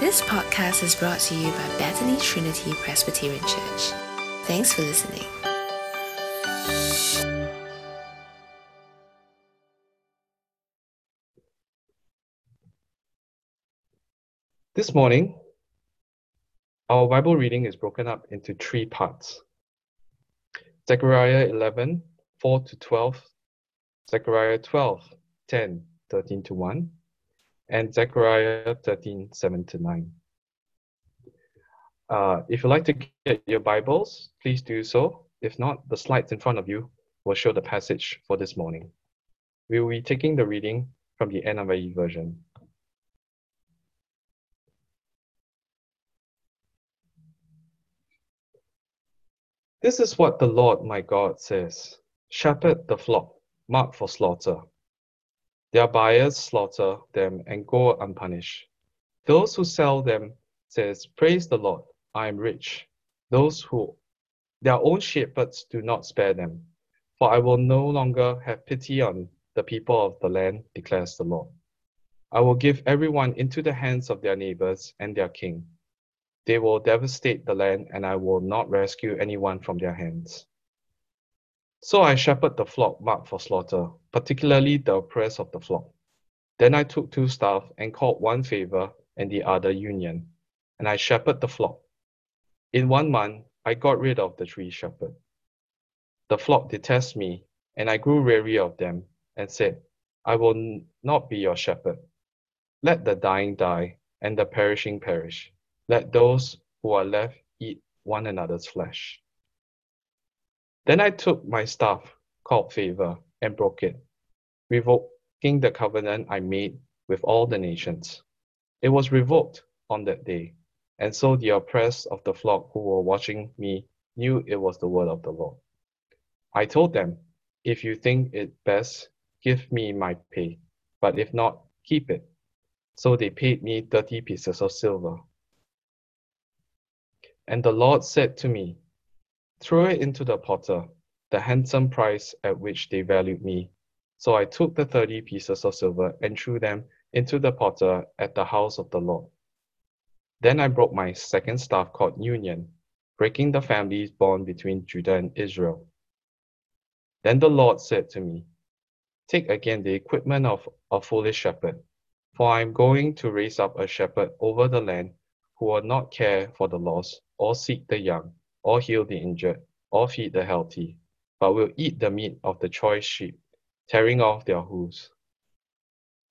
This podcast is brought to you by Bethany Trinity Presbyterian Church. Thanks for listening. This morning, our Bible reading is broken up into three parts Zechariah 11, 4 to 12, Zechariah 12, 10, 13 to 1, and Zechariah 13, 7 to 9. Uh, if you'd like to get your Bibles, please do so. If not, the slides in front of you will show the passage for this morning. We will be taking the reading from the NIV version. This is what the Lord my God says Shepherd the flock, marked for slaughter. Their buyers slaughter them and go unpunished. Those who sell them says, Praise the Lord, I am rich. Those who their own shepherds do not spare them. For I will no longer have pity on the people of the land, declares the Lord. I will give everyone into the hands of their neighbors and their king they will devastate the land, and I will not rescue anyone from their hands. So I shepherded the flock marked for slaughter, particularly the oppressed of the flock. Then I took two staff and called one favor and the other union, and I shepherded the flock. In one month, I got rid of the three shepherds. The flock detest me, and I grew weary of them, and said, I will not be your shepherd. Let the dying die, and the perishing perish. Let those who are left eat one another's flesh. Then I took my staff, called favor, and broke it, revoking the covenant I made with all the nations. It was revoked on that day, and so the oppressed of the flock who were watching me knew it was the word of the Lord. I told them, If you think it best, give me my pay, but if not, keep it. So they paid me thirty pieces of silver. And the Lord said to me, Throw it into the potter, the handsome price at which they valued me. So I took the thirty pieces of silver and threw them into the potter at the house of the Lord. Then I broke my second staff called Union, breaking the families bond between Judah and Israel. Then the Lord said to me, Take again the equipment of a foolish shepherd, for I am going to raise up a shepherd over the land who will not care for the lost or seek the young, or heal the injured, or feed the healthy, but will eat the meat of the choice sheep, tearing off their hooves.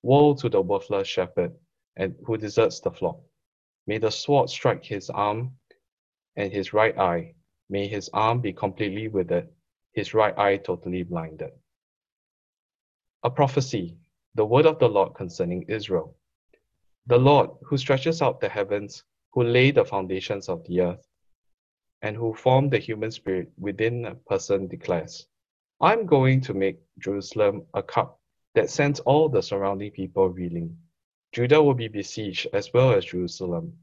Woe to the worthless shepherd and who deserts the flock. May the sword strike his arm and his right eye. May his arm be completely withered, his right eye totally blinded. A prophecy, the word of the Lord concerning Israel. The Lord, who stretches out the heavens, who laid the foundations of the earth, and who formed the human spirit within a person declares, I'm going to make Jerusalem a cup that sends all the surrounding people reeling. Judah will be besieged as well as Jerusalem.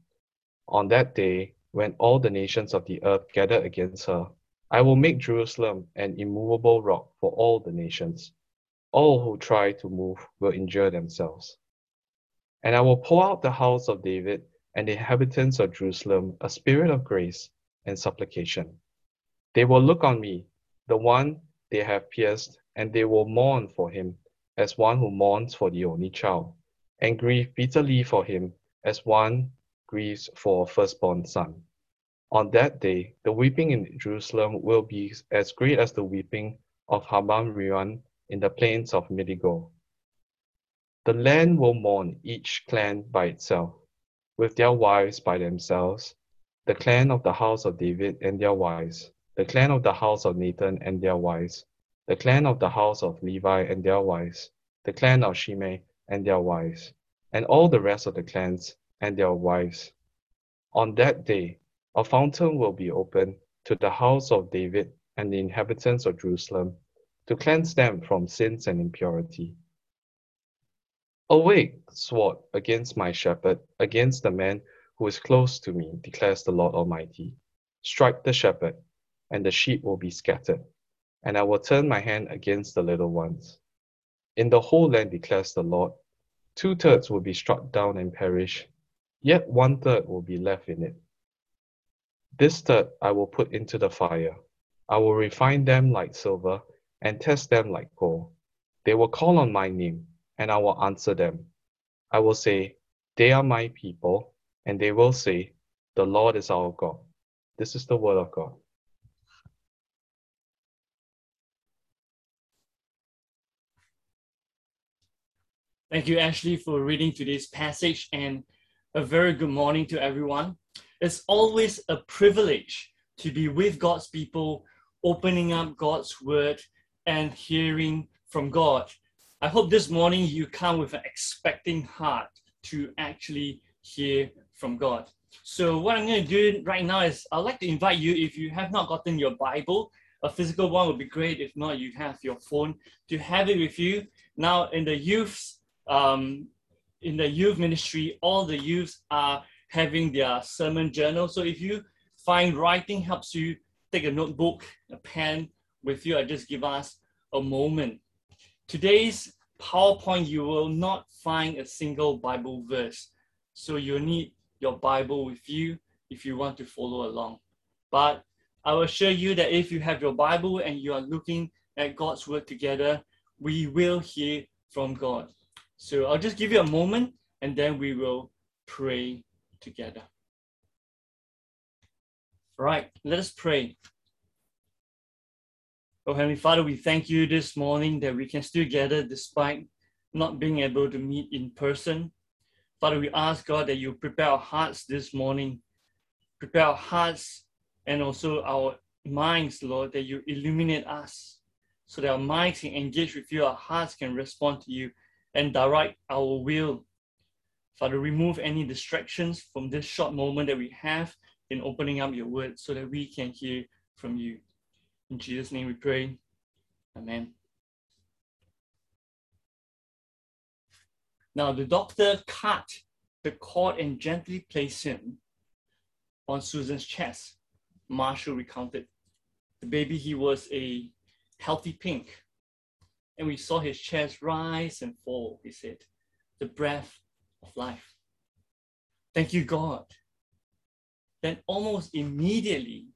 On that day, when all the nations of the earth gather against her, I will make Jerusalem an immovable rock for all the nations. All who try to move will injure themselves. And I will pour out the house of David and the inhabitants of Jerusalem a spirit of grace and supplication. They will look on me, the one they have pierced, and they will mourn for him as one who mourns for the only child, and grieve bitterly for him as one grieves for a firstborn son. On that day, the weeping in Jerusalem will be as great as the weeping of Habam in the plains of Megiddo. The land will mourn each clan by itself with their wives by themselves, the clan of the house of David and their wives, the clan of the house of Nathan and their wives, the clan of the house of Levi and their wives, the clan of Shimei and their wives, and all the rest of the clans and their wives. On that day, a fountain will be opened to the house of David and the inhabitants of Jerusalem to cleanse them from sins and impurity. Awake, sword, against my shepherd, against the man who is close to me, declares the Lord Almighty. Strike the shepherd, and the sheep will be scattered, and I will turn my hand against the little ones. In the whole land, declares the Lord, two thirds will be struck down and perish. Yet one third will be left in it. This third I will put into the fire. I will refine them like silver and test them like gold. They will call on my name, and I will answer them. I will say, They are my people, and they will say, The Lord is our God. This is the word of God. Thank you, Ashley, for reading today's passage, and a very good morning to everyone. It's always a privilege to be with God's people, opening up God's word and hearing from God. I hope this morning you come with an expecting heart to actually hear from God. So, what I'm going to do right now is I'd like to invite you, if you have not gotten your Bible, a physical one would be great. If not, you have your phone to have it with you. Now, in the youth, um, in the youth ministry, all the youths are having their sermon journal. So, if you find writing helps you, take a notebook, a pen with you. I just give us a moment. Today's PowerPoint, you will not find a single Bible verse. So you need your Bible with you if you want to follow along. But I will assure you that if you have your Bible and you are looking at God's word together, we will hear from God. So I'll just give you a moment and then we will pray together. Right, let us pray. Oh, Heavenly Father, we thank you this morning that we can still gather despite not being able to meet in person. Father, we ask God that you prepare our hearts this morning, prepare our hearts and also our minds, Lord, that you illuminate us so that our minds can engage with you, our hearts can respond to you and direct our will. Father, remove any distractions from this short moment that we have in opening up your word so that we can hear from you. In Jesus' name we pray. Amen. Now the doctor cut the cord and gently placed him on Susan's chest. Marshall recounted. The baby, he was a healthy pink. And we saw his chest rise and fall, he said. The breath of life. Thank you, God. Then almost immediately,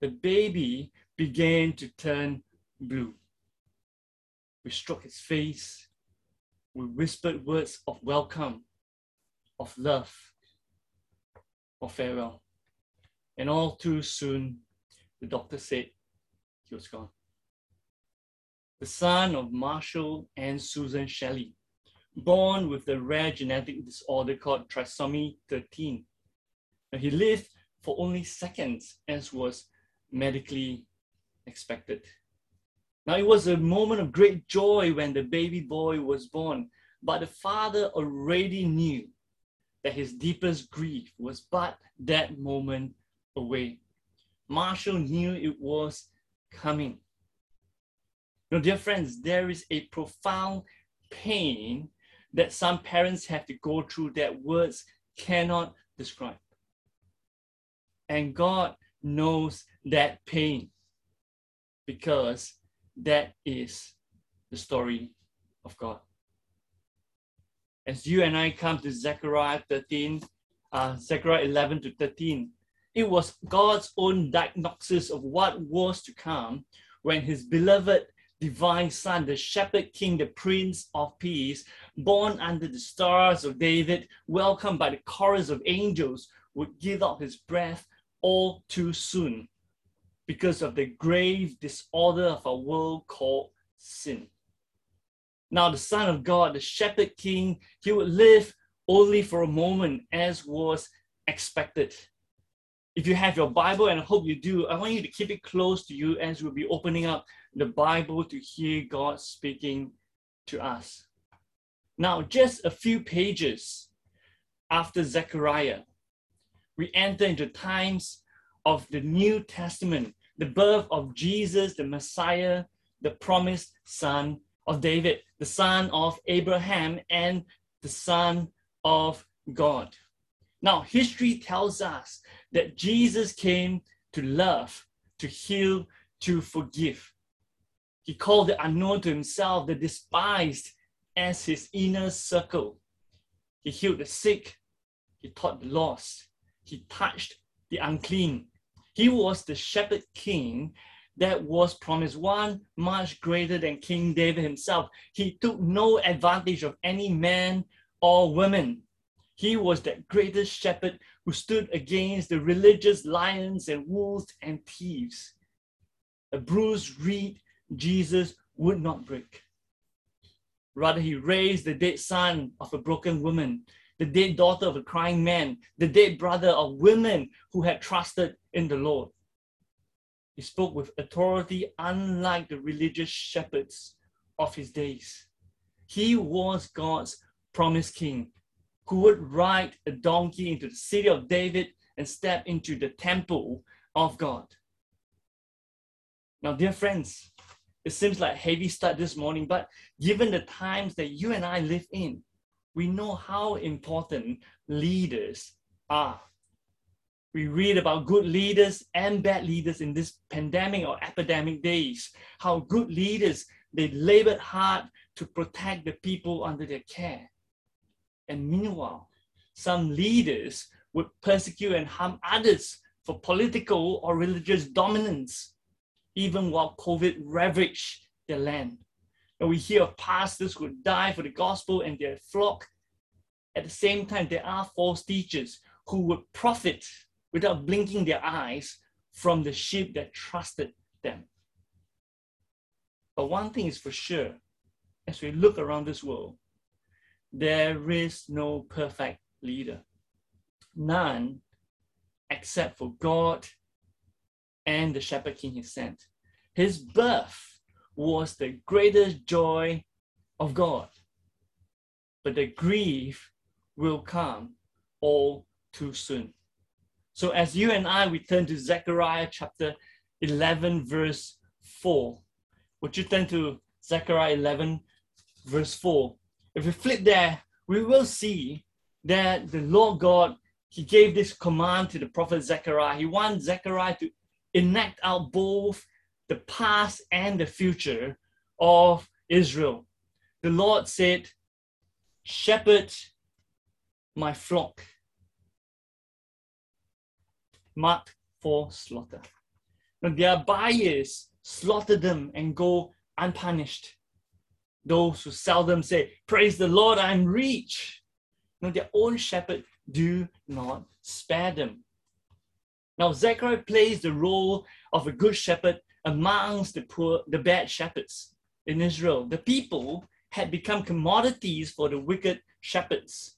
the baby began to turn blue. We struck his face. We whispered words of welcome, of love, of farewell. And all too soon, the doctor said he was gone. The son of Marshall and Susan Shelley, born with the rare genetic disorder called trisomy 13. Now, he lived for only seconds, as was medically expected. Now, it was a moment of great joy when the baby boy was born, but the father already knew that his deepest grief was but that moment away. Marshall knew it was coming. Now, dear friends, there is a profound pain that some parents have to go through that words cannot describe. And God knows that pain because that is the story of God. As you and I come to Zechariah 13, uh, Zechariah 11 to 13, it was God's own diagnosis of what was to come when his beloved divine son, the shepherd king, the prince of peace, born under the stars of David, welcomed by the chorus of angels, would give up his breath all too soon because of the grave disorder of a world called sin. Now, the Son of God, the Shepherd King, he would live only for a moment, as was expected. If you have your Bible, and I hope you do, I want you to keep it close to you as we'll be opening up the Bible to hear God speaking to us. Now, just a few pages after Zechariah, we enter into times of the New Testament, the birth of Jesus, the Messiah, the promised son of David, the son of Abraham, and the son of God. Now, history tells us that Jesus came to love, to heal, to forgive. He called the unknown to himself, the despised, as his inner circle. He healed the sick, He taught the lost, He touched the unclean. He was the shepherd king that was promised, one much greater than King David himself. He took no advantage of any man or woman. He was that greatest shepherd who stood against the religious lions and wolves and thieves. A bruised reed Jesus would not break. Rather, he raised the dead son of a broken woman, the dead daughter of a crying man, the dead brother of women who had trusted in the Lord. He spoke with authority, unlike the religious shepherds of his days. He was God's promised king who would ride a donkey into the city of David and step into the temple of God. Now, dear friends, it seems like heavy start this morning, but given the times that you and I live in, we know how important leaders are. We read about good leaders and bad leaders in this pandemic or epidemic days, how good leaders, they labored hard to protect the people under their care. And meanwhile, some leaders would persecute and harm others for political or religious dominance, even while COVID ravaged their land. We hear of pastors who die for the gospel and their flock. At the same time, there are false teachers who would profit without blinking their eyes from the sheep that trusted them. But one thing is for sure, as we look around this world, there is no perfect leader. None except for God and the shepherd king he sent. His birth was the greatest joy of God. But the grief will come all too soon. So as you and I, we turn to Zechariah chapter 11, verse 4. Would you turn to Zechariah 11, verse 4? If we flip there, we will see that the Lord God, He gave this command to the prophet Zechariah. He wants Zechariah to enact out both the past and the future of Israel. The Lord said, Shepherd my flock, marked for slaughter. Now, their buyers slaughter them and go unpunished. Those who seldom say, Praise the Lord, I'm rich. No, their own shepherd do not spare them. Now, Zechariah plays the role of a good shepherd amongst the poor, the bad shepherds in Israel. The people had become commodities for the wicked shepherds.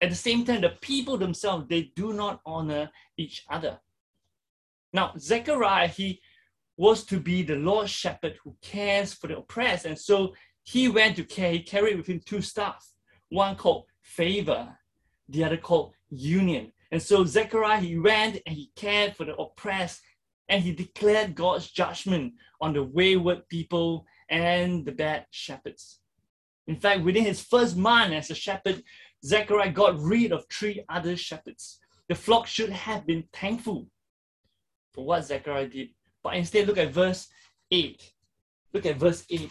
At the same time, the people themselves, they do not honor each other. Now, Zechariah, he was to be the Lord shepherd who cares for the oppressed. And so he went to care, he carried with him two staffs, one called favor, the other called union. And so Zechariah, he went and he cared for the oppressed and he declared God's judgment on the wayward people and the bad shepherds. In fact, within his first month as a shepherd, Zechariah got rid of three other shepherds. The flock should have been thankful for what Zechariah did. But instead, look at verse 8. Look at verse 8.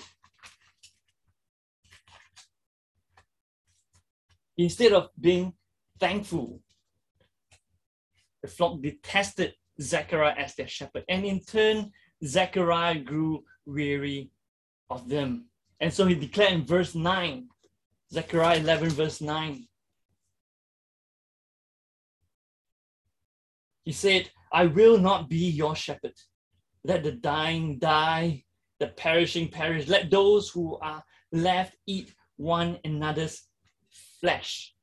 Instead of being thankful, the flock detested Zechariah as their shepherd. And in turn, Zechariah grew weary of them. And so he declared in verse 9, Zechariah 11, verse 9. He said, I will not be your shepherd. Let the dying die, the perishing perish. Let those who are left eat one another's flesh.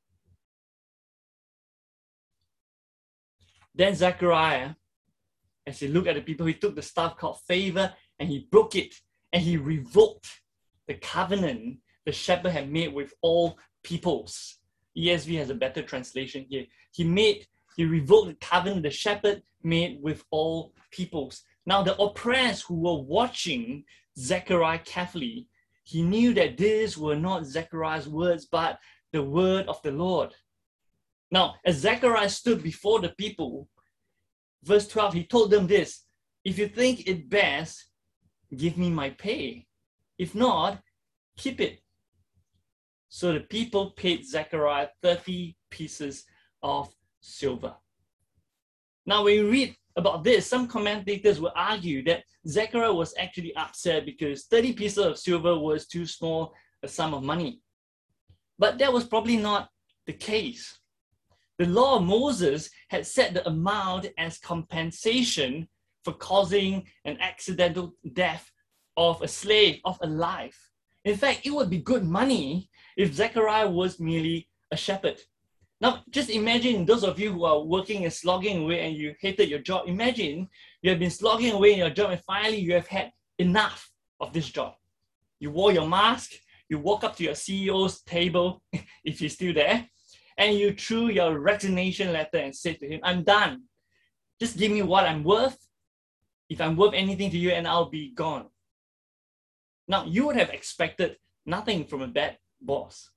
Then Zechariah, as he looked at the people, he took the staff called favor and he broke it and he revoked the covenant the shepherd had made with all peoples. ESV has a better translation here. He made, he revoked the covenant the shepherd made with all peoples. Now, the oppressed who were watching Zechariah carefully, he knew that these were not Zechariah's words, but the word of the Lord. Now, as Zechariah stood before the people, verse 12, he told them this If you think it best, give me my pay. If not, keep it. So the people paid Zechariah 30 pieces of silver. Now, when you read about this, some commentators will argue that Zechariah was actually upset because 30 pieces of silver was too small a sum of money. But that was probably not the case. The law of Moses had set the amount as compensation for causing an accidental death of a slave, of a life. In fact, it would be good money if Zechariah was merely a shepherd. Now, just imagine those of you who are working and slogging away and you hated your job. Imagine you have been slogging away in your job and finally you have had enough of this job. You wore your mask, you walk up to your CEO's table, if he's still there, and you threw your resignation letter and said to him, I'm done. Just give me what I'm worth. If I'm worth anything to you, and I'll be gone. Now, you would have expected nothing from a bad boss.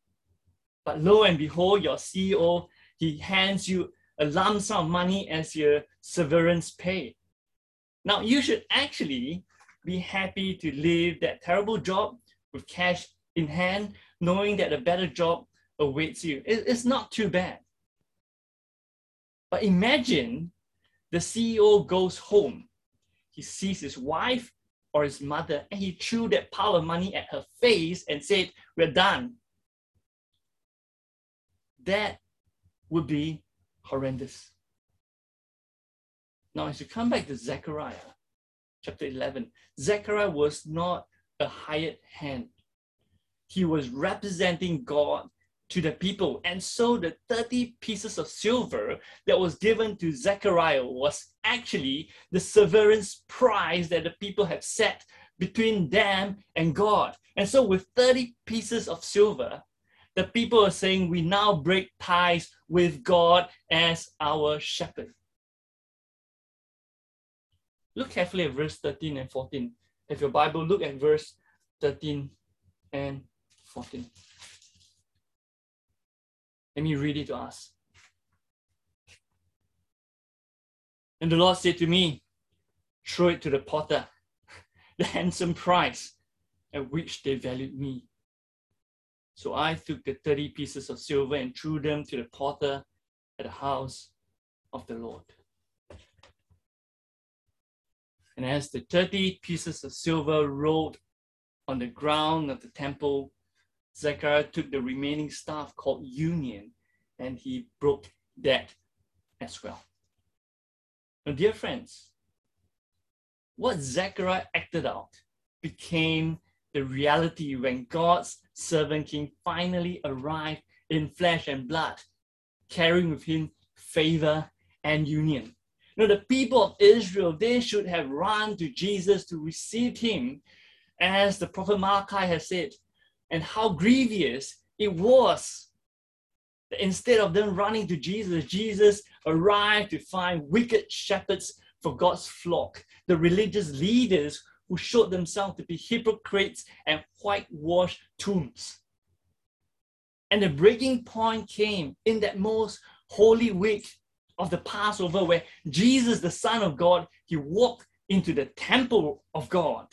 But lo and behold, your CEO, he hands you a lump sum of money as your severance pay. Now, you should actually be happy to leave that terrible job with cash in hand, knowing that a better job awaits you. It's not too bad. But imagine the CEO goes home. He sees his wife or his mother and he threw that pile of money at her face and said, We're done that would be horrendous. Now, as you come back to Zechariah, chapter 11, Zechariah was not a hired hand. He was representing God to the people. And so the 30 pieces of silver that was given to Zechariah was actually the severance price that the people had set between them and God. And so with 30 pieces of silver, the people are saying we now break ties with God as our shepherd. Look carefully at verse 13 and 14. If your Bible, look at verse 13 and 14. Let me read it to us. And the Lord said to me, Throw it to the potter, the handsome price at which they valued me. So I took the 30 pieces of silver and threw them to the potter at the house of the Lord. And as the 30 pieces of silver rolled on the ground of the temple, Zechariah took the remaining staff called union and he broke that as well. Now, dear friends, what Zechariah acted out became the reality when God's servant king finally arrived in flesh and blood, carrying with him favor and union. Now, the people of Israel, they should have run to Jesus to receive him, as the prophet Malachi has said, and how grievous it was that instead of them running to Jesus, Jesus arrived to find wicked shepherds for God's flock, the religious leaders who showed themselves to be hypocrites and whitewashed tombs. And the breaking point came in that most holy week of the Passover, where Jesus, the Son of God, he walked into the temple of God,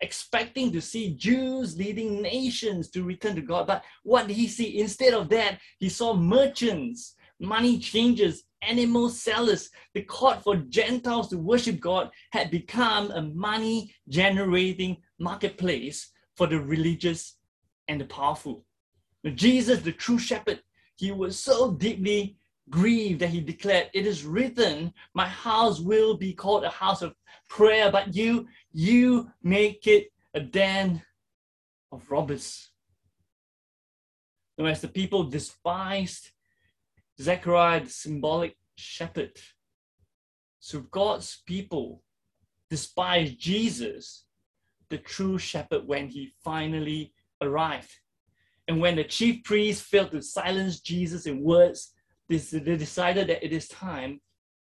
expecting to see Jews leading nations to return to God. But what did he see? Instead of that, he saw merchants, money changers, animal sellers. The court for Gentiles to worship God had become a money generating marketplace for the religious and the powerful. Jesus, the true shepherd, he was so deeply grieved that he declared, It is written, My house will be called a house of prayer, but you, you make it a den of robbers. Now, as the people despised Zechariah, the symbolic shepherd. So God's people despised Jesus, the true shepherd, when he finally arrived. And when the chief priests failed to silence Jesus in words, they decided that it is time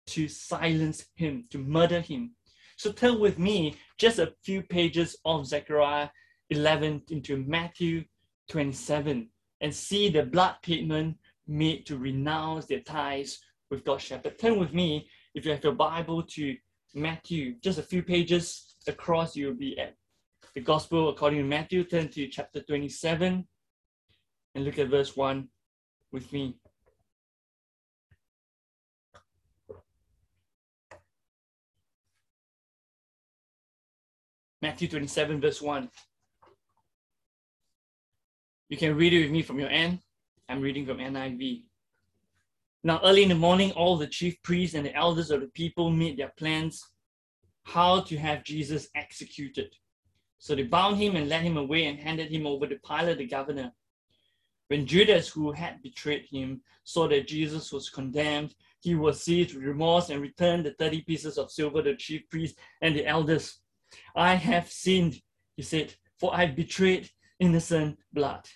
to silence him, to murder him. So turn with me just a few pages of Zechariah 11 into Matthew 27 and see the blood payment made to renounce their ties with God's shepherd. Turn with me, if you have your Bible, to Matthew, just a few pages across, you'll be at the Gospel according to Matthew. Turn to chapter 27 and look at verse 1 with me. Matthew 27, verse 1. You can read it with me from your end. I'm reading from NIV. Now, early in the morning, all the chief priests and the elders of the people made their plans how to have Jesus executed. So they bound him and led him away and handed him over to Pilate the governor. When Judas, who had betrayed him, saw that Jesus was condemned, he was seized with remorse and returned the 30 pieces of silver to the chief priests and the elders. I have sinned, he said, for I've betrayed innocent blood.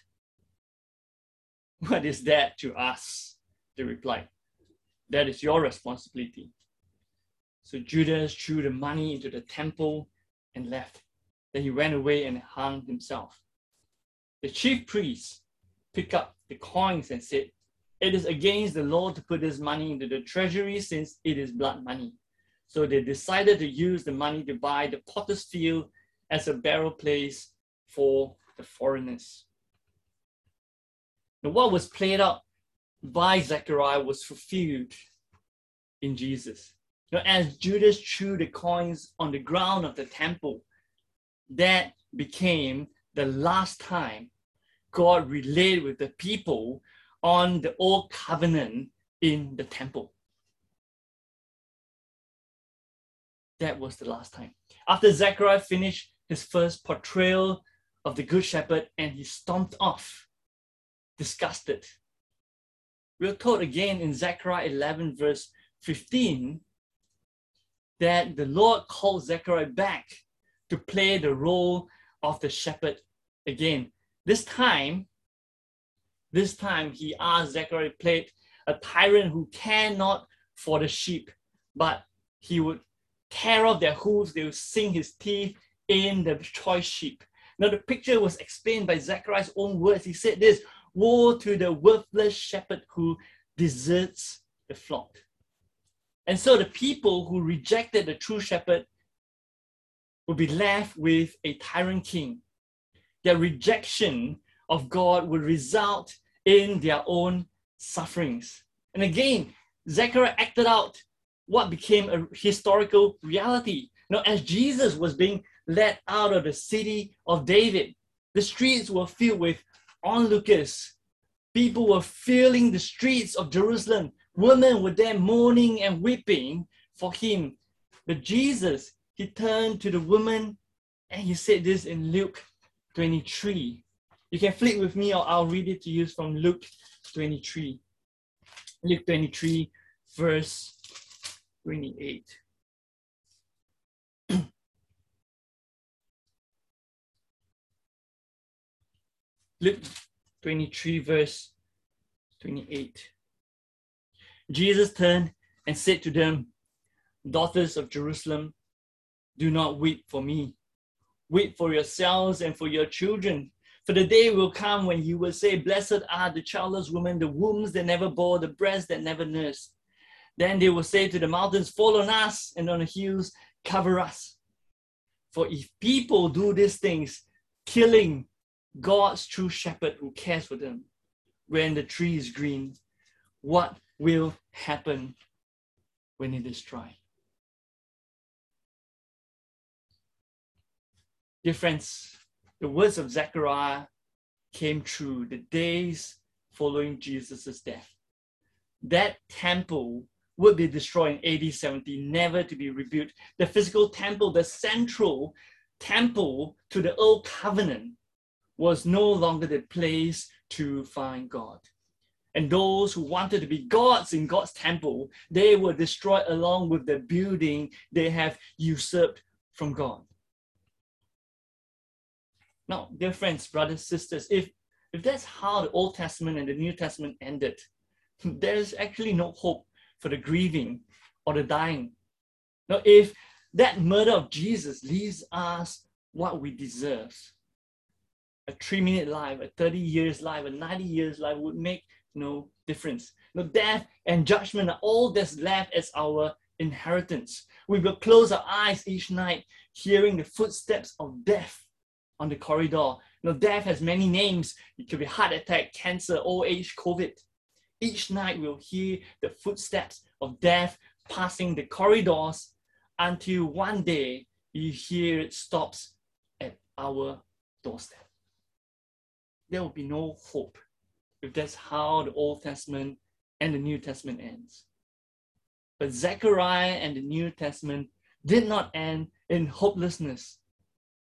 What is that to us? They replied. That is your responsibility. So Judas threw the money into the temple and left. Then he went away and hung himself. The chief priests picked up the coins and said, It is against the law to put this money into the treasury since it is blood money. So they decided to use the money to buy the potter's field as a burial place for the foreigners. Now, what was played out by Zechariah was fulfilled in Jesus. Now, as Judas threw the coins on the ground of the temple, that became the last time God related with the people on the old covenant in the temple. That was the last time. After Zechariah finished his first portrayal of the Good Shepherd and he stomped off, disgusted. We're told again in Zechariah 11, verse 15, that the Lord called Zechariah back to play the role of the shepherd again. This time, this time he asked Zechariah played a tyrant who cared not for the sheep, but he would tear off their hooves, they will sink his teeth in the choice sheep. Now the picture was explained by Zechariah's own words. He said this, woe to the worthless shepherd who deserts the flock. And so the people who rejected the true shepherd would be left with a tyrant king. Their rejection of God would result in their own sufferings. And again, Zechariah acted out what became a historical reality. Now, as Jesus was being led out of the city of David, the streets were filled with onlookers. People were filling the streets of Jerusalem. Women were there mourning and weeping for him. But Jesus he turned to the woman and he said this in Luke 23. You can flip with me or I'll read it to you from Luke 23. Luke 23, verse 28. Luke 23, verse 28. Jesus turned and said to them, Daughters of Jerusalem, do not weep for me. Weep for yourselves and for your children. For the day will come when you will say, Blessed are the childless women, the wombs that never bore, the breasts that never nursed. Then they will say to the mountains, Fall on us, and on the hills, cover us. For if people do these things, killing God's true shepherd who cares for them, when the tree is green, what will happen when it is dry? Dear friends, the words of Zechariah came true the days following Jesus' death. That temple would be destroyed in AD 70, never to be rebuilt. The physical temple, the central temple to the old covenant, was no longer the place to find God. And those who wanted to be gods in God's temple, they were destroyed along with the building they have usurped from God. Now, dear friends, brothers, sisters, if, if that's how the Old Testament and the New Testament ended, there's actually no hope for the grieving or the dying. Now, if that murder of Jesus leaves us what we deserve, a three minute life, a 30 years life, a 90 years life would make no difference. No death and judgment are all that's left as our inheritance. We will close our eyes each night, hearing the footsteps of death on the corridor. Now, death has many names. It could be heart attack, cancer, old age, COVID. Each night we'll hear the footsteps of death passing the corridors until one day you hear it stops at our doorstep. There will be no hope if that's how the Old Testament and the New Testament ends. But Zechariah and the New Testament did not end in hopelessness.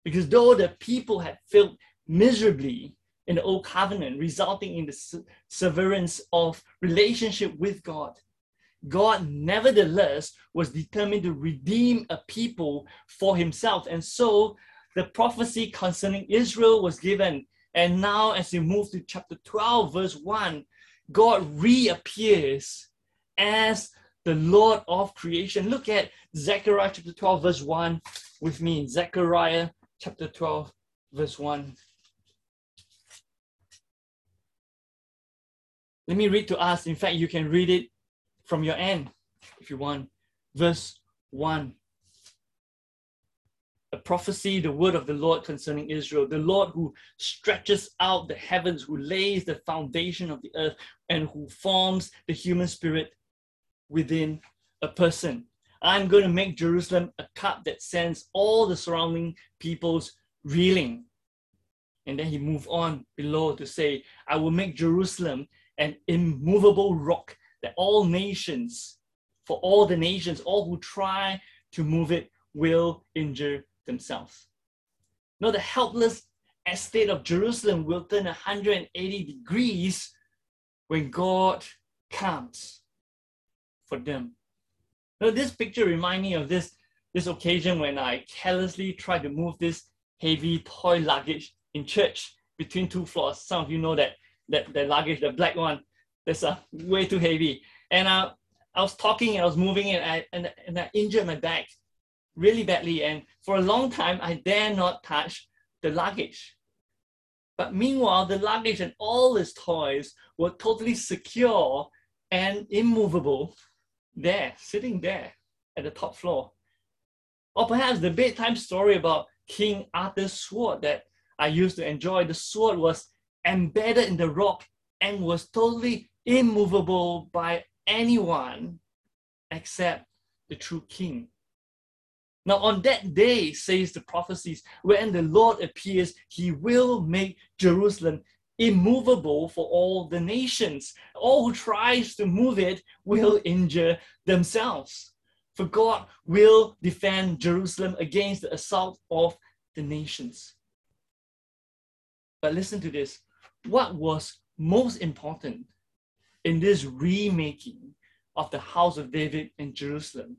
Because though the people had failed miserably in the Old Covenant, resulting in the severance of relationship with God, God nevertheless was determined to redeem a people for himself. And so the prophecy concerning Israel was given. And now, as we move to chapter 12, verse 1, God reappears as the Lord of creation. Look at Zechariah chapter 12, verse 1 with me. Zechariah chapter 12, verse 1. Let me read to us. In fact, you can read it from your end if you want. Verse 1. A prophecy, the word of the Lord concerning Israel, the Lord who stretches out the heavens, who lays the foundation of the earth, and who forms the human spirit within a person. I'm going to make Jerusalem a cup that sends all the surrounding peoples reeling. And then he moved on below to say, I will make Jerusalem an immovable rock that all nations, for all the nations, all who try to move it will injure themselves. Now, the helpless estate of Jerusalem will turn 180 degrees when God comes for them. Now, this picture reminds me of this, this occasion when I carelessly tried to move this heavy toy luggage in church between two floors. Some of you know that that, that luggage, the black one, that's uh, way too heavy. And uh, I was talking, and I was moving and I, and, and I injured my back really badly. And for a long time, I dare not touch the luggage. But meanwhile, the luggage and all its toys were totally secure and immovable there, sitting there at the top floor. Or perhaps the bedtime story about King Arthur's sword that I used to enjoy. The sword was embedded in the rock and was totally immovable by anyone except the true king. Now, on that day, says the prophecies, when the Lord appears, he will make Jerusalem immovable for all the nations. All who tries to move it will injure themselves. For God will defend Jerusalem against the assault of the nations. But listen to this. What was most important in this remaking of the house of David in Jerusalem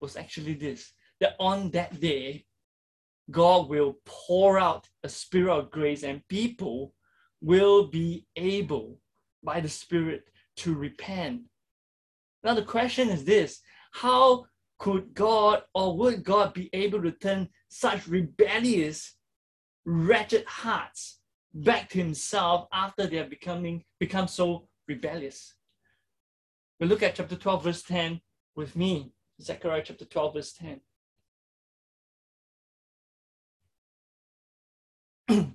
was actually this that on that day, God will pour out a spirit of grace and people will be able by the Spirit to repent. Now, the question is this how could God or would God be able to turn such rebellious, wretched hearts back to Himself after they have becoming, become so rebellious? We look at chapter 12, verse 10 with me. Zechariah chapter 12, verse 10.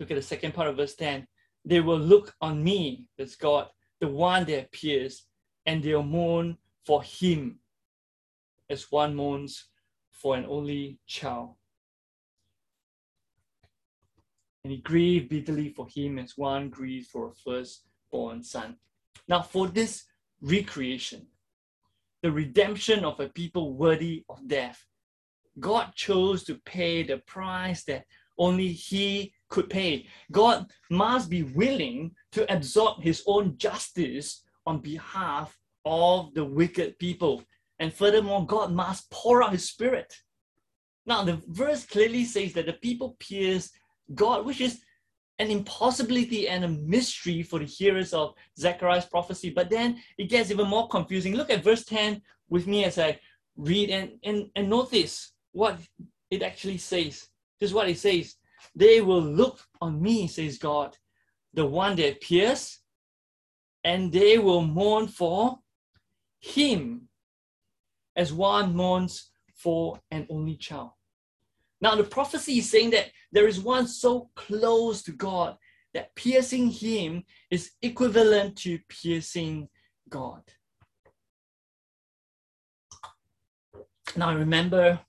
look at the second part of verse 10. They will look on me, that's God, the one that appears, and they'll mourn for him as one mourns for an only child. And he grieved bitterly for him as one grieves for a firstborn son. Now, for this recreation, the redemption of a people worthy of death, God chose to pay the price that only He could pay. God must be willing to absorb his own justice on behalf of the wicked people. And furthermore, God must pour out his spirit. Now, the verse clearly says that the people pierce God, which is an impossibility and a mystery for the hearers of Zechariah's prophecy. But then it gets even more confusing. Look at verse 10 with me as I read and, and, and notice what it actually says. This is what it says. They will look on me, says God, the one that appears, and they will mourn for him as one mourns for an only child. Now, the prophecy is saying that there is one so close to God that piercing him is equivalent to piercing God. Now, I remember,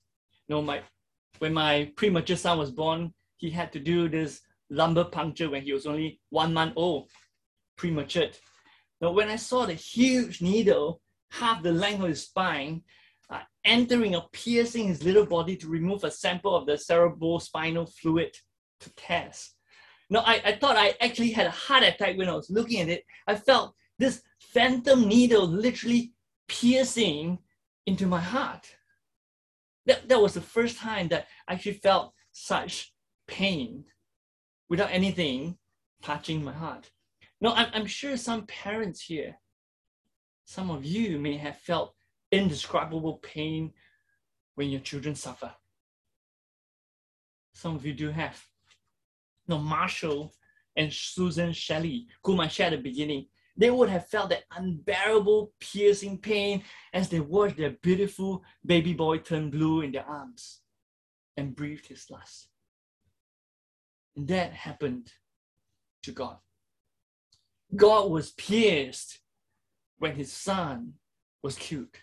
you know, my, when my premature son was born, he had to do this lumbar puncture when he was only one month old, premature. Now, when I saw the huge needle, half the length of his spine, entering or piercing his little body to remove a sample of the cerebrospinal fluid to test. No, I, I thought I actually had a heart attack when I was looking at it. I felt this phantom needle literally piercing into my heart. That, that was the first time that I actually felt such pain without anything touching my heart. No, I'm, I'm sure some parents here, some of you may have felt indescribable pain when your children suffer. Some of you do have. Now, Marshall and Susan Shelley, whom I shared at the beginning, they would have felt that unbearable, piercing pain as they watched their beautiful baby boy turn blue in their arms and breathed his last. And that happened to God. God was pierced when his son was killed.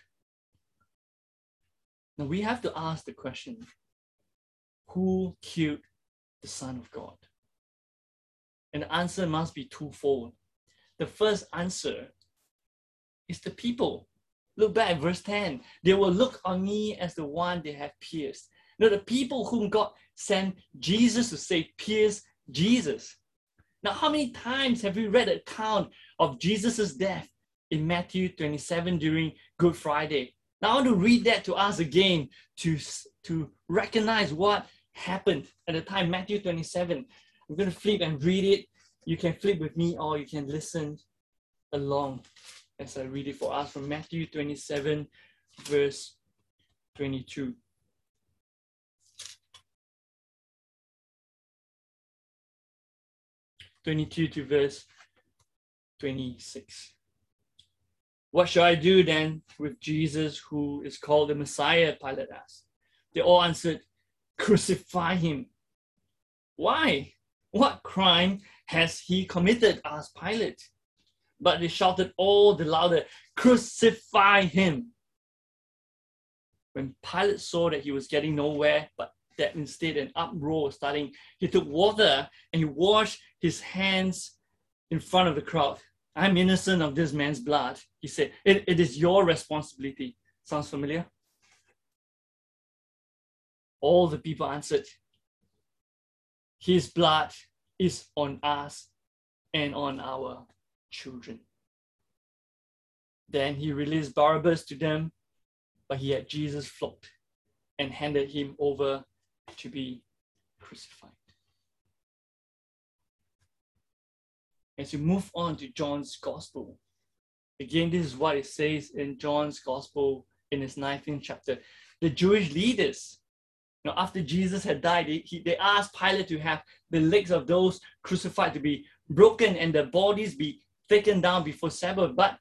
Now we have to ask the question who killed the Son of God? And the answer must be twofold. The first answer is the people. Look back at verse 10. They will look on me as the one they have pierced. Now, the people whom God sent Jesus to save pierced Jesus. Now, how many times have we read the account of Jesus' death in Matthew 27 during Good Friday? Now, I want to read that to us again to, to recognize what happened at the time, Matthew 27. I'm going to flip and read it. You can flip with me or you can listen along as I read it for us from Matthew 27, verse 22. Twenty-two to verse twenty-six. What shall I do then with Jesus, who is called the Messiah? Pilate asked. They all answered, Crucify him. Why? What crime has he committed? asked Pilate. But they shouted all the louder, Crucify him. When Pilate saw that he was getting nowhere, but that instead an uproar was starting, he took water and he washed his hands in front of the crowd. I'm innocent of this man's blood. He said, it, it is your responsibility. Sounds familiar? All the people answered, His blood is on us and on our children. Then he released Barabbas to them, but he had Jesus flogged and handed him over to be crucified. As you move on to John's Gospel, again, this is what it says in John's Gospel in his 19th chapter. The Jewish leaders, you know, after Jesus had died, they, he, they asked Pilate to have the legs of those crucified to be broken and their bodies be taken down before Sabbath. But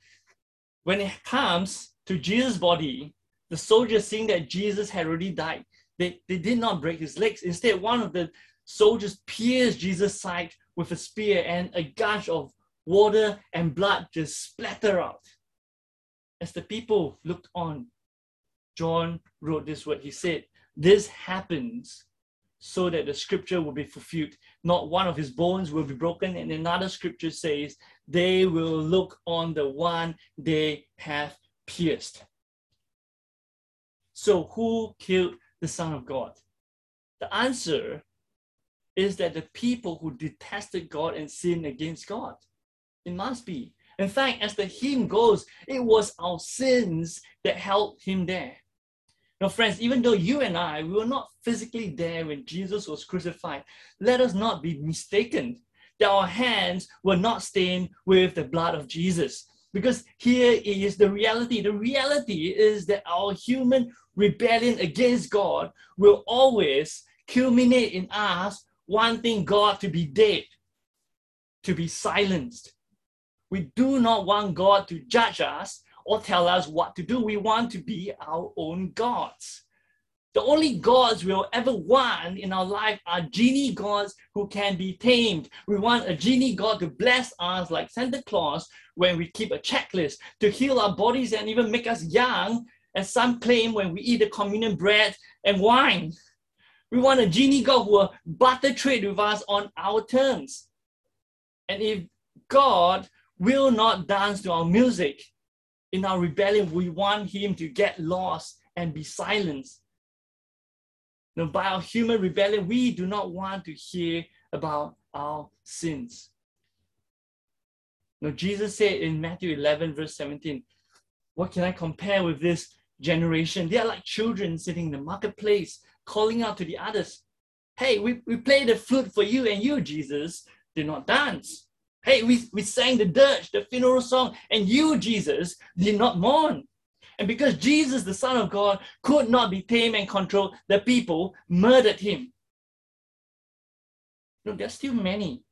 when it comes to Jesus' body, the soldiers, seeing that Jesus had already died, they, they did not break his legs. Instead, one of the soldiers pierced Jesus' side with a spear, and a gush of water and blood just splatter out. As the people looked on, John wrote this word. He said, This happens so that the scripture will be fulfilled. Not one of his bones will be broken. And another scripture says, They will look on the one they have pierced. So, who killed the Son of God? The answer is that the people who detested God and sinned against God. It must be. In fact, as the hymn goes, it was our sins that held him there. Now, friends, even though you and I, we were not physically there when Jesus was crucified, let us not be mistaken that our hands were not stained with the blood of Jesus. Because here is the reality. The reality is that our human rebellion against God will always culminate in us wanting God to be dead, to be silenced. We do not want God to judge us or tell us what to do. We want to be our own gods. The only gods we'll ever want in our life are genie gods who can be tamed. We want a genie god to bless us like Santa Claus when we keep a checklist to heal our bodies and even make us young As some claim when we eat the communion bread and wine, we want a genie God who will butter trade with us on our terms. And if God will not dance to our music, in our rebellion, we want Him to get lost and be silenced. Now, by our human rebellion, we do not want to hear about our sins. Now, Jesus said in Matthew 11, verse 17, What can I compare with this generation? They are like children sitting in the marketplace, calling out to the others, Hey, we, we play the flute for you, and you, Jesus, did not dance. Hey, we, we sang the dirge, the funeral song, and you, Jesus, did not mourn. And because Jesus, the Son of God, could not be tamed and controlled, the people murdered him. No, there's still many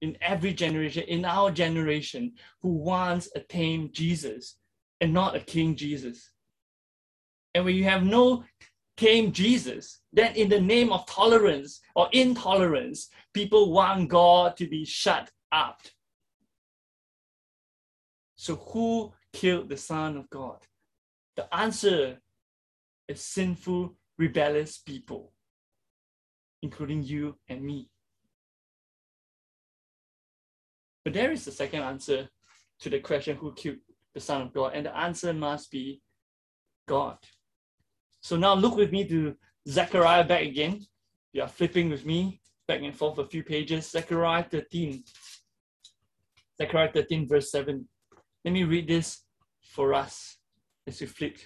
in every generation, in our generation, who wants a tame Jesus and not a King Jesus. And when you have no tame Jesus, then in the name of tolerance or intolerance, people want God to be shut up. So, who killed the Son of God? The answer is sinful, rebellious people, including you and me. But there is a second answer to the question who killed the Son of God, and the answer must be God. So now look with me to Zechariah back again. You are flipping with me back and forth a few pages. Zechariah 13. Zechariah 13, verse 7. Let me read this for us as we flip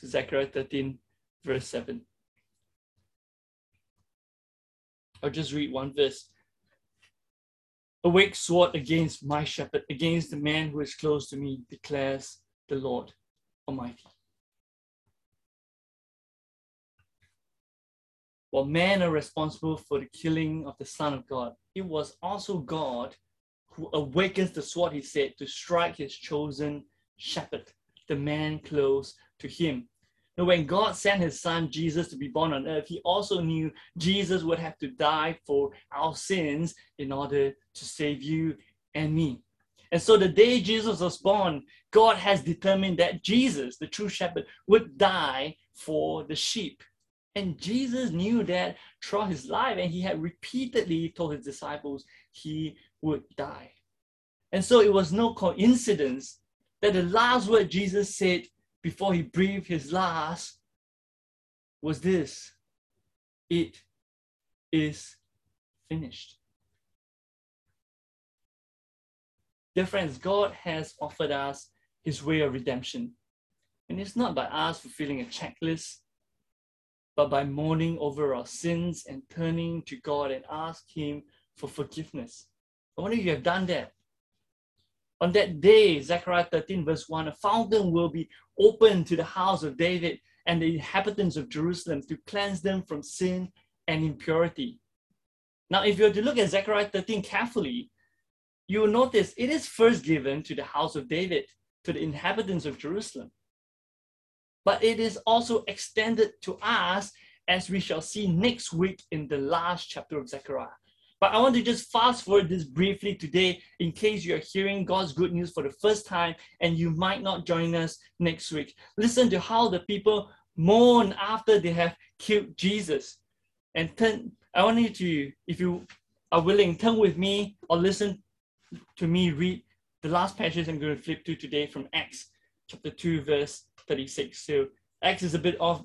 to Zechariah 13, verse 7. I'll just read one verse. Awake sword against my shepherd, against the man who is close to me, declares the Lord Almighty. While men are responsible for the killing of the Son of God, it was also God who awakens the sword, he said, to strike his chosen shepherd, the man close to him. Now, when God sent his son Jesus to be born on earth, he also knew Jesus would have to die for our sins in order to save you and me. And so, the day Jesus was born, God has determined that Jesus, the true shepherd, would die for the sheep. And Jesus knew that throughout his life, and he had repeatedly told his disciples he would die. And so, it was no coincidence that the last word Jesus said before he breathed his last was this it is finished. Dear friends, God has offered us his way of redemption. And it's not by us fulfilling a checklist, but by mourning over our sins and turning to God and ask him for forgiveness. I wonder if you have done that. On that day, Zechariah 13, verse 1, a fountain will be opened to the house of David and the inhabitants of Jerusalem to cleanse them from sin and impurity. Now, if you were to look at Zechariah 13 carefully, you will notice it is first given to the house of David, to the inhabitants of Jerusalem. But it is also extended to us, as we shall see next week in the last chapter of Zechariah. But I want to just fast forward this briefly today in case you're hearing God's good news for the first time and you might not join us next week. Listen to how the people mourn after they have killed Jesus. And turn, I want you to, if you are willing, turn with me or listen to me read the last passage I'm going to flip to today from Acts chapter 2, verse 36. So Acts is a bit off,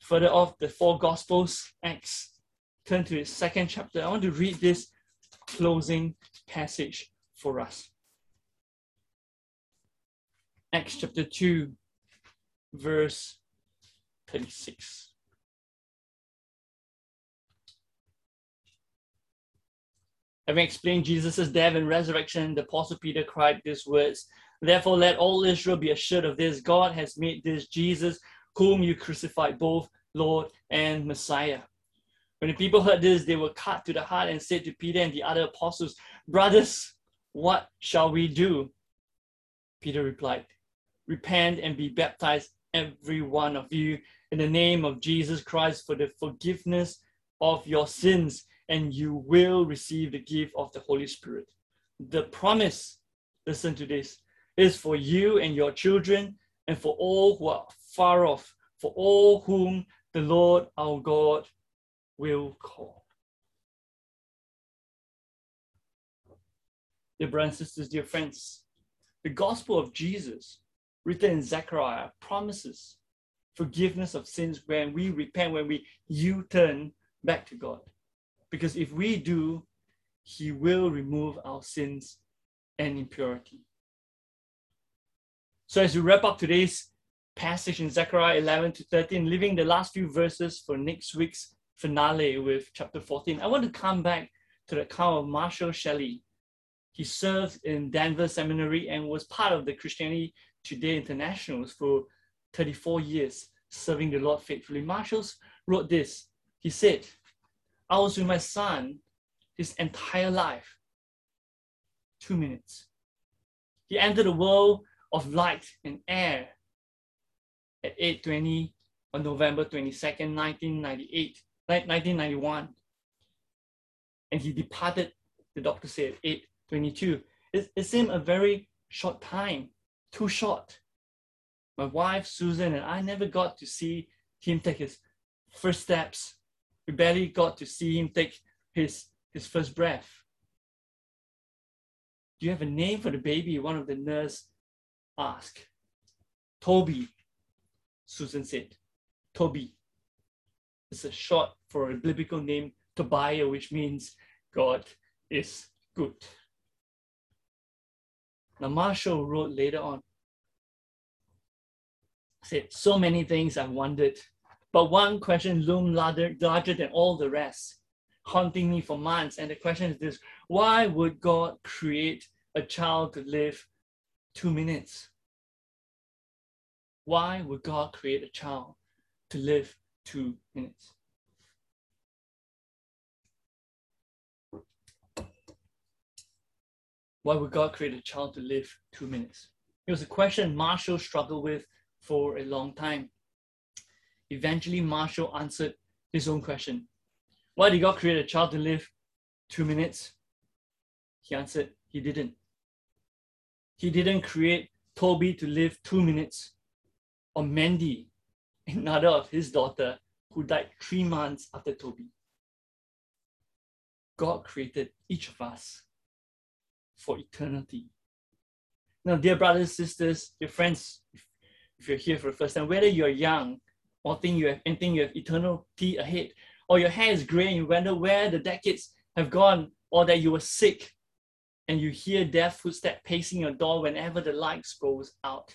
further off the four Gospels. Acts turn to his second chapter. I want to read this closing passage for us. Acts chapter 2, verse 36. Having explained Jesus' death and resurrection, the Apostle Peter cried these words Therefore, let all Israel be assured of this God has made this Jesus, whom you crucified, both Lord and Messiah. When the people heard this, they were cut to the heart and said to Peter and the other apostles, Brothers, what shall we do? Peter replied, Repent and be baptized, every one of you, in the name of Jesus Christ for the forgiveness of your sins, and you will receive the gift of the Holy Spirit. The promise, listen to this, is for you and your children and for all who are far off, for all whom the Lord our God will call. Dear brothers and sisters, dear friends, the gospel of Jesus, written in Zechariah, promises forgiveness of sins when we repent, when we U turn back to God. Because if we do, He will remove our sins and impurity. So, as we wrap up today's passage in Zechariah 11 to 13, leaving the last few verses for next week's finale with chapter 14, I want to come back to the account of Marshall Shelley. He served in Denver Seminary and was part of the Christianity Today Internationals for 34 years, serving the Lord faithfully. Marshalls wrote this. He said, I was with my son his entire life. Two minutes. He entered the world of light and air at 8.20 on November 22nd, 1998, 1991. And he departed, the doctor said, 8.22. It, it seemed a very short time, too short. My wife, Susan, and I never got to see him take his first steps. We barely got to see him take his, his first breath. Do you have a name for the baby? One of the nurse asked. Toby, Susan said. Toby. It's a short for a biblical name, Tobiah, which means God is good. Now, Marshall wrote later on, said, So many things I wondered, but one question loomed larger, larger than all the rest, haunting me for months. And the question is this why would God create a child to live two minutes? Why would God create a child to live two minutes? Why would God create a child to live two minutes? It was a question Marshall struggled with for a long time. Eventually, Marshall answered his own question Why did God create a child to live two minutes? He answered, He didn't. He didn't create Toby to live two minutes or Mandy, another of his daughter, who died three months after Toby. God created each of us for eternity. Now, dear brothers, sisters, dear friends, if, you're here for the first time, whether you're young or think you have anything you have eternity ahead, or your hair is gray and you wonder where the decades have gone, or that you were sick and you hear death footsteps pacing your door whenever the lights goes out.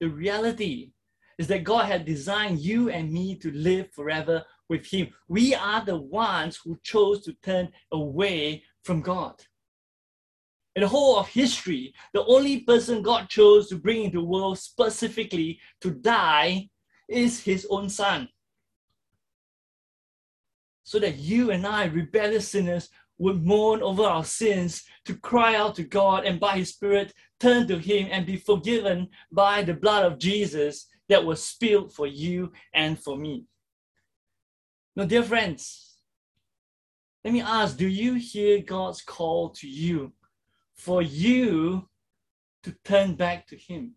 The reality is that God had designed you and me to live forever with Him. We are the ones who chose to turn away from God. In the whole of history, the only person God chose to bring into the world specifically to die is His own Son. So that you and I, rebellious sinners, would mourn over our sins, to cry out to God, and by His Spirit turn to Him and be forgiven by the blood of Jesus that was spilled for you and for me. Now, dear friends, let me ask do you hear God's call to you for you to turn back to Him?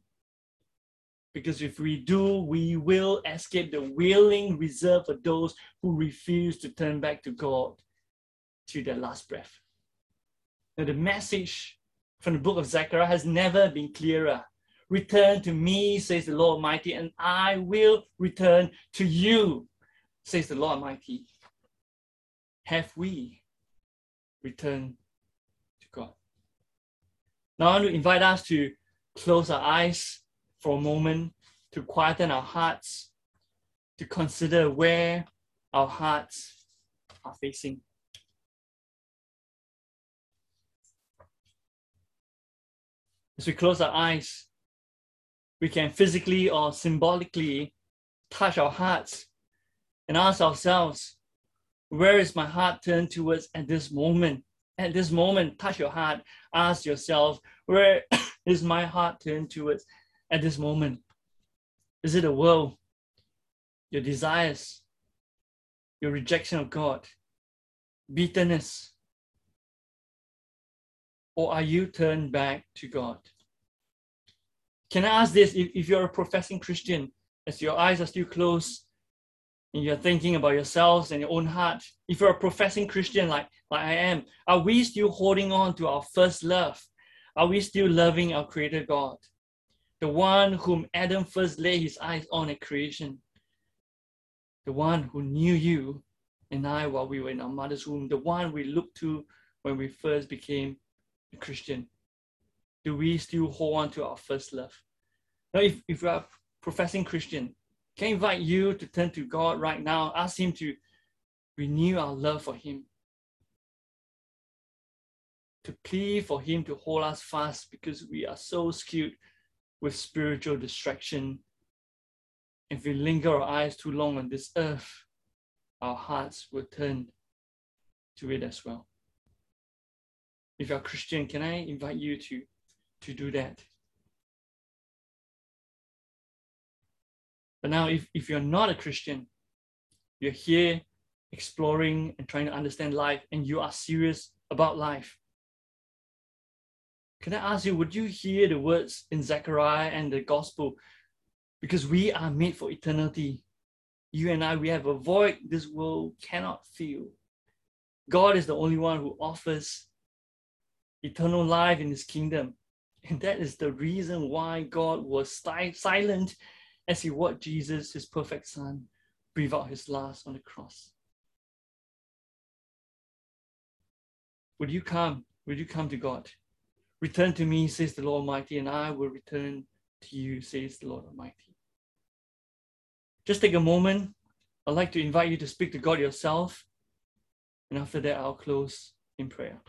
Because if we do, we will escape the wailing reserved for those who refuse to turn back to God to their last breath. Now, the message from the book of Zechariah has never been clearer. Return to me, says the Lord Almighty, and I will return to you, says the Lord Almighty. Have we returned to God? Now I want to invite us to close our eyes for a moment, to quieten our hearts, to consider where our hearts are facing. As we close our eyes, we can physically or symbolically touch our hearts and ask ourselves, where is my heart turned towards at this moment? At this moment, touch your heart. Ask yourself, where is my heart turned towards at this moment? Is it the world, your desires, your rejection of God, bitterness? Or are you turned back to God? Can I ask this? If, if you're a professing Christian, as your eyes are still closed, and you're thinking about yourselves and your own heart, if you're a professing Christian like, like I am, are we still holding on to our first love? Are we still loving our Creator God? The one whom Adam first laid his eyes on at creation. The one who knew you and I while we were in our mother's womb. The one we looked to when we first became Christian. Do we still hold on to our first love? Now, if, if you're a professing Christian, can I invite you to turn to God right now, ask Him to renew our love for Him, to plead for Him to hold us fast because we are so skewed with spiritual distraction. If we linger our eyes too long on this earth, our hearts will turn to it as well. If you're a Christian, can I invite you to, to do that? But now, if, if you're not a Christian, you're here exploring and trying to understand life, and you are serious about life. Can I ask you, would you hear the words in Zechariah and the gospel? Because we are made for eternity. You and I, we have a void this world cannot fill. God is the only one who offers eternal life in his kingdom. And that is the reason why God was silent as he watched Jesus, his perfect son, breathe out his last on the cross. Would you come? Would you come to God? Return to me, says the Lord Almighty, and I will return to you, says the Lord Almighty. Just take a moment. I'd like to invite you to speak to God yourself. And after that, I'll close in prayer.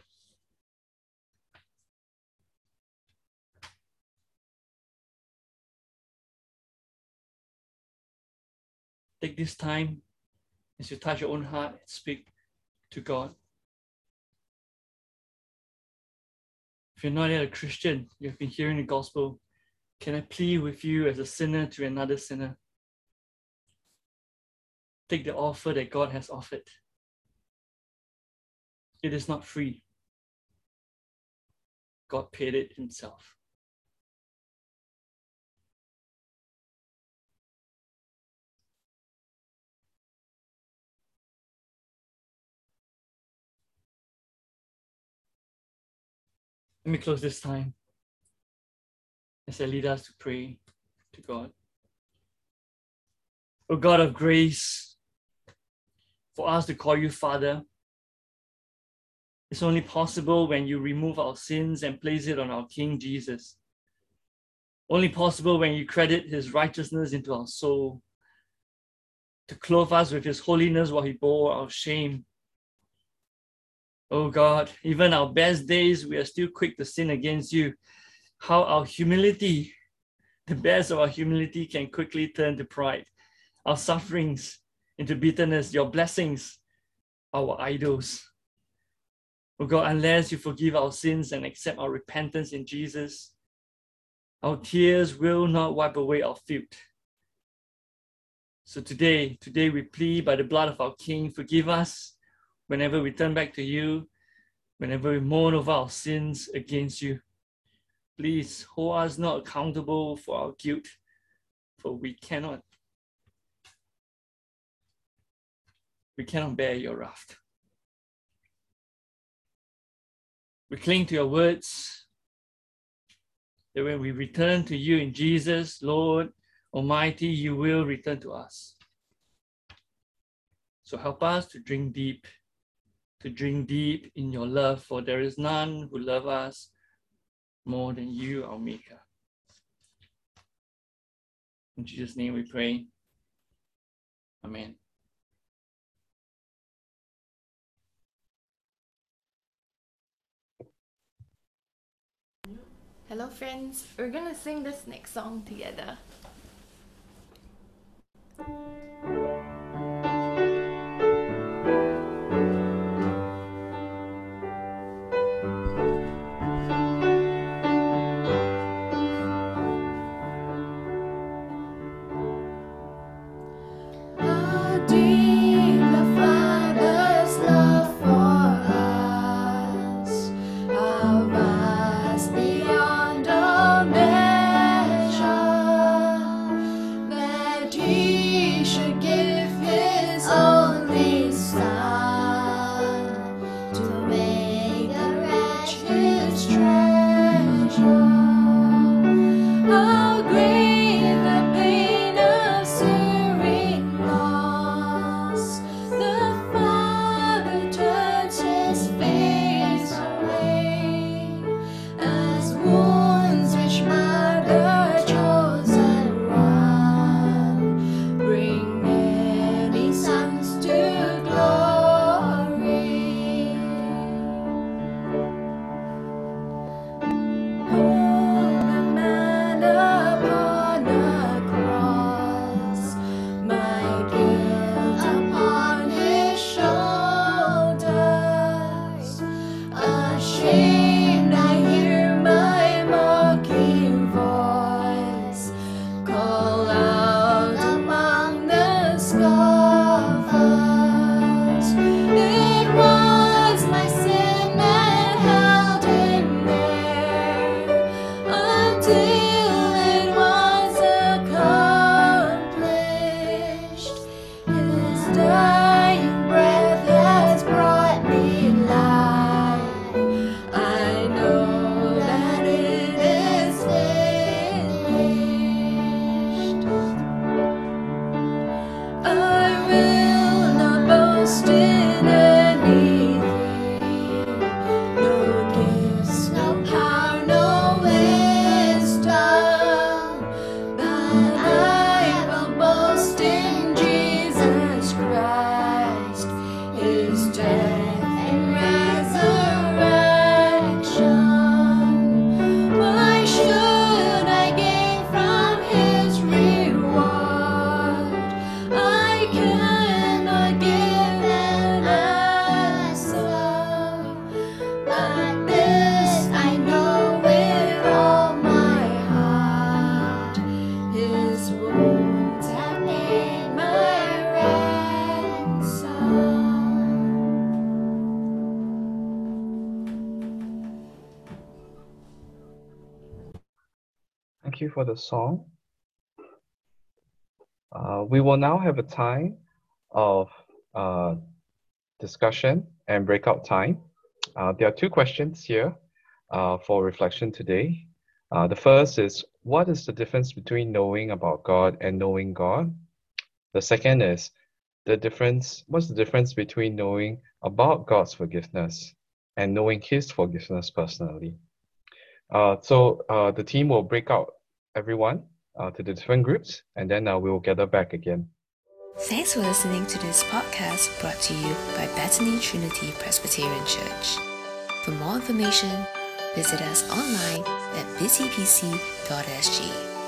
Take this time as you touch your own heart and speak to God. If you're not yet a Christian, you've been hearing the gospel, can I plead with you as a sinner to another sinner? Take the offer that God has offered. It is not free. God paid it himself. Let me close this time as I lead us to pray to God. O God of grace, for us to call you Father, it's only possible when you remove our sins and place it on our King Jesus. Only possible when you credit his righteousness into our soul, to clothe us with his holiness while he bore our shame Oh God, even our best days, we are still quick to sin against you. How our humility, the best of our humility, can quickly turn to pride. Our sufferings into bitterness, your blessings, our idols. Oh God, unless you forgive our sins and accept our repentance in Jesus, our tears will not wipe away our filth. So today, today we plead by the blood of our King, forgive us whenever we turn back to you, whenever we mourn over our sins against you. Please hold us not accountable for our guilt, for we cannot. We cannot bear your wrath. We cling to your words that when we return to you in Jesus, Lord Almighty, you will return to us. So help us to drink deep to drink deep in your love, for there is none who love us more than you, our Maker. In Jesus' name we pray. Amen. Hello, friends. We're gonna sing this next song together. For the song. Uh, we will now have a time of uh, discussion and breakout time. Uh, there are two questions here uh, for reflection today. Uh, the first is, what is the difference between knowing about God and knowing God? The second is, the difference, what's the difference between knowing about God's forgiveness and knowing His forgiveness personally? Uh, so the team will break out everyone uh, to the different groups and then uh, we will gather back again. Thanks for listening to this podcast brought to you by Bethany Trinity Presbyterian Church. For more information, visit us online at btpc.sg.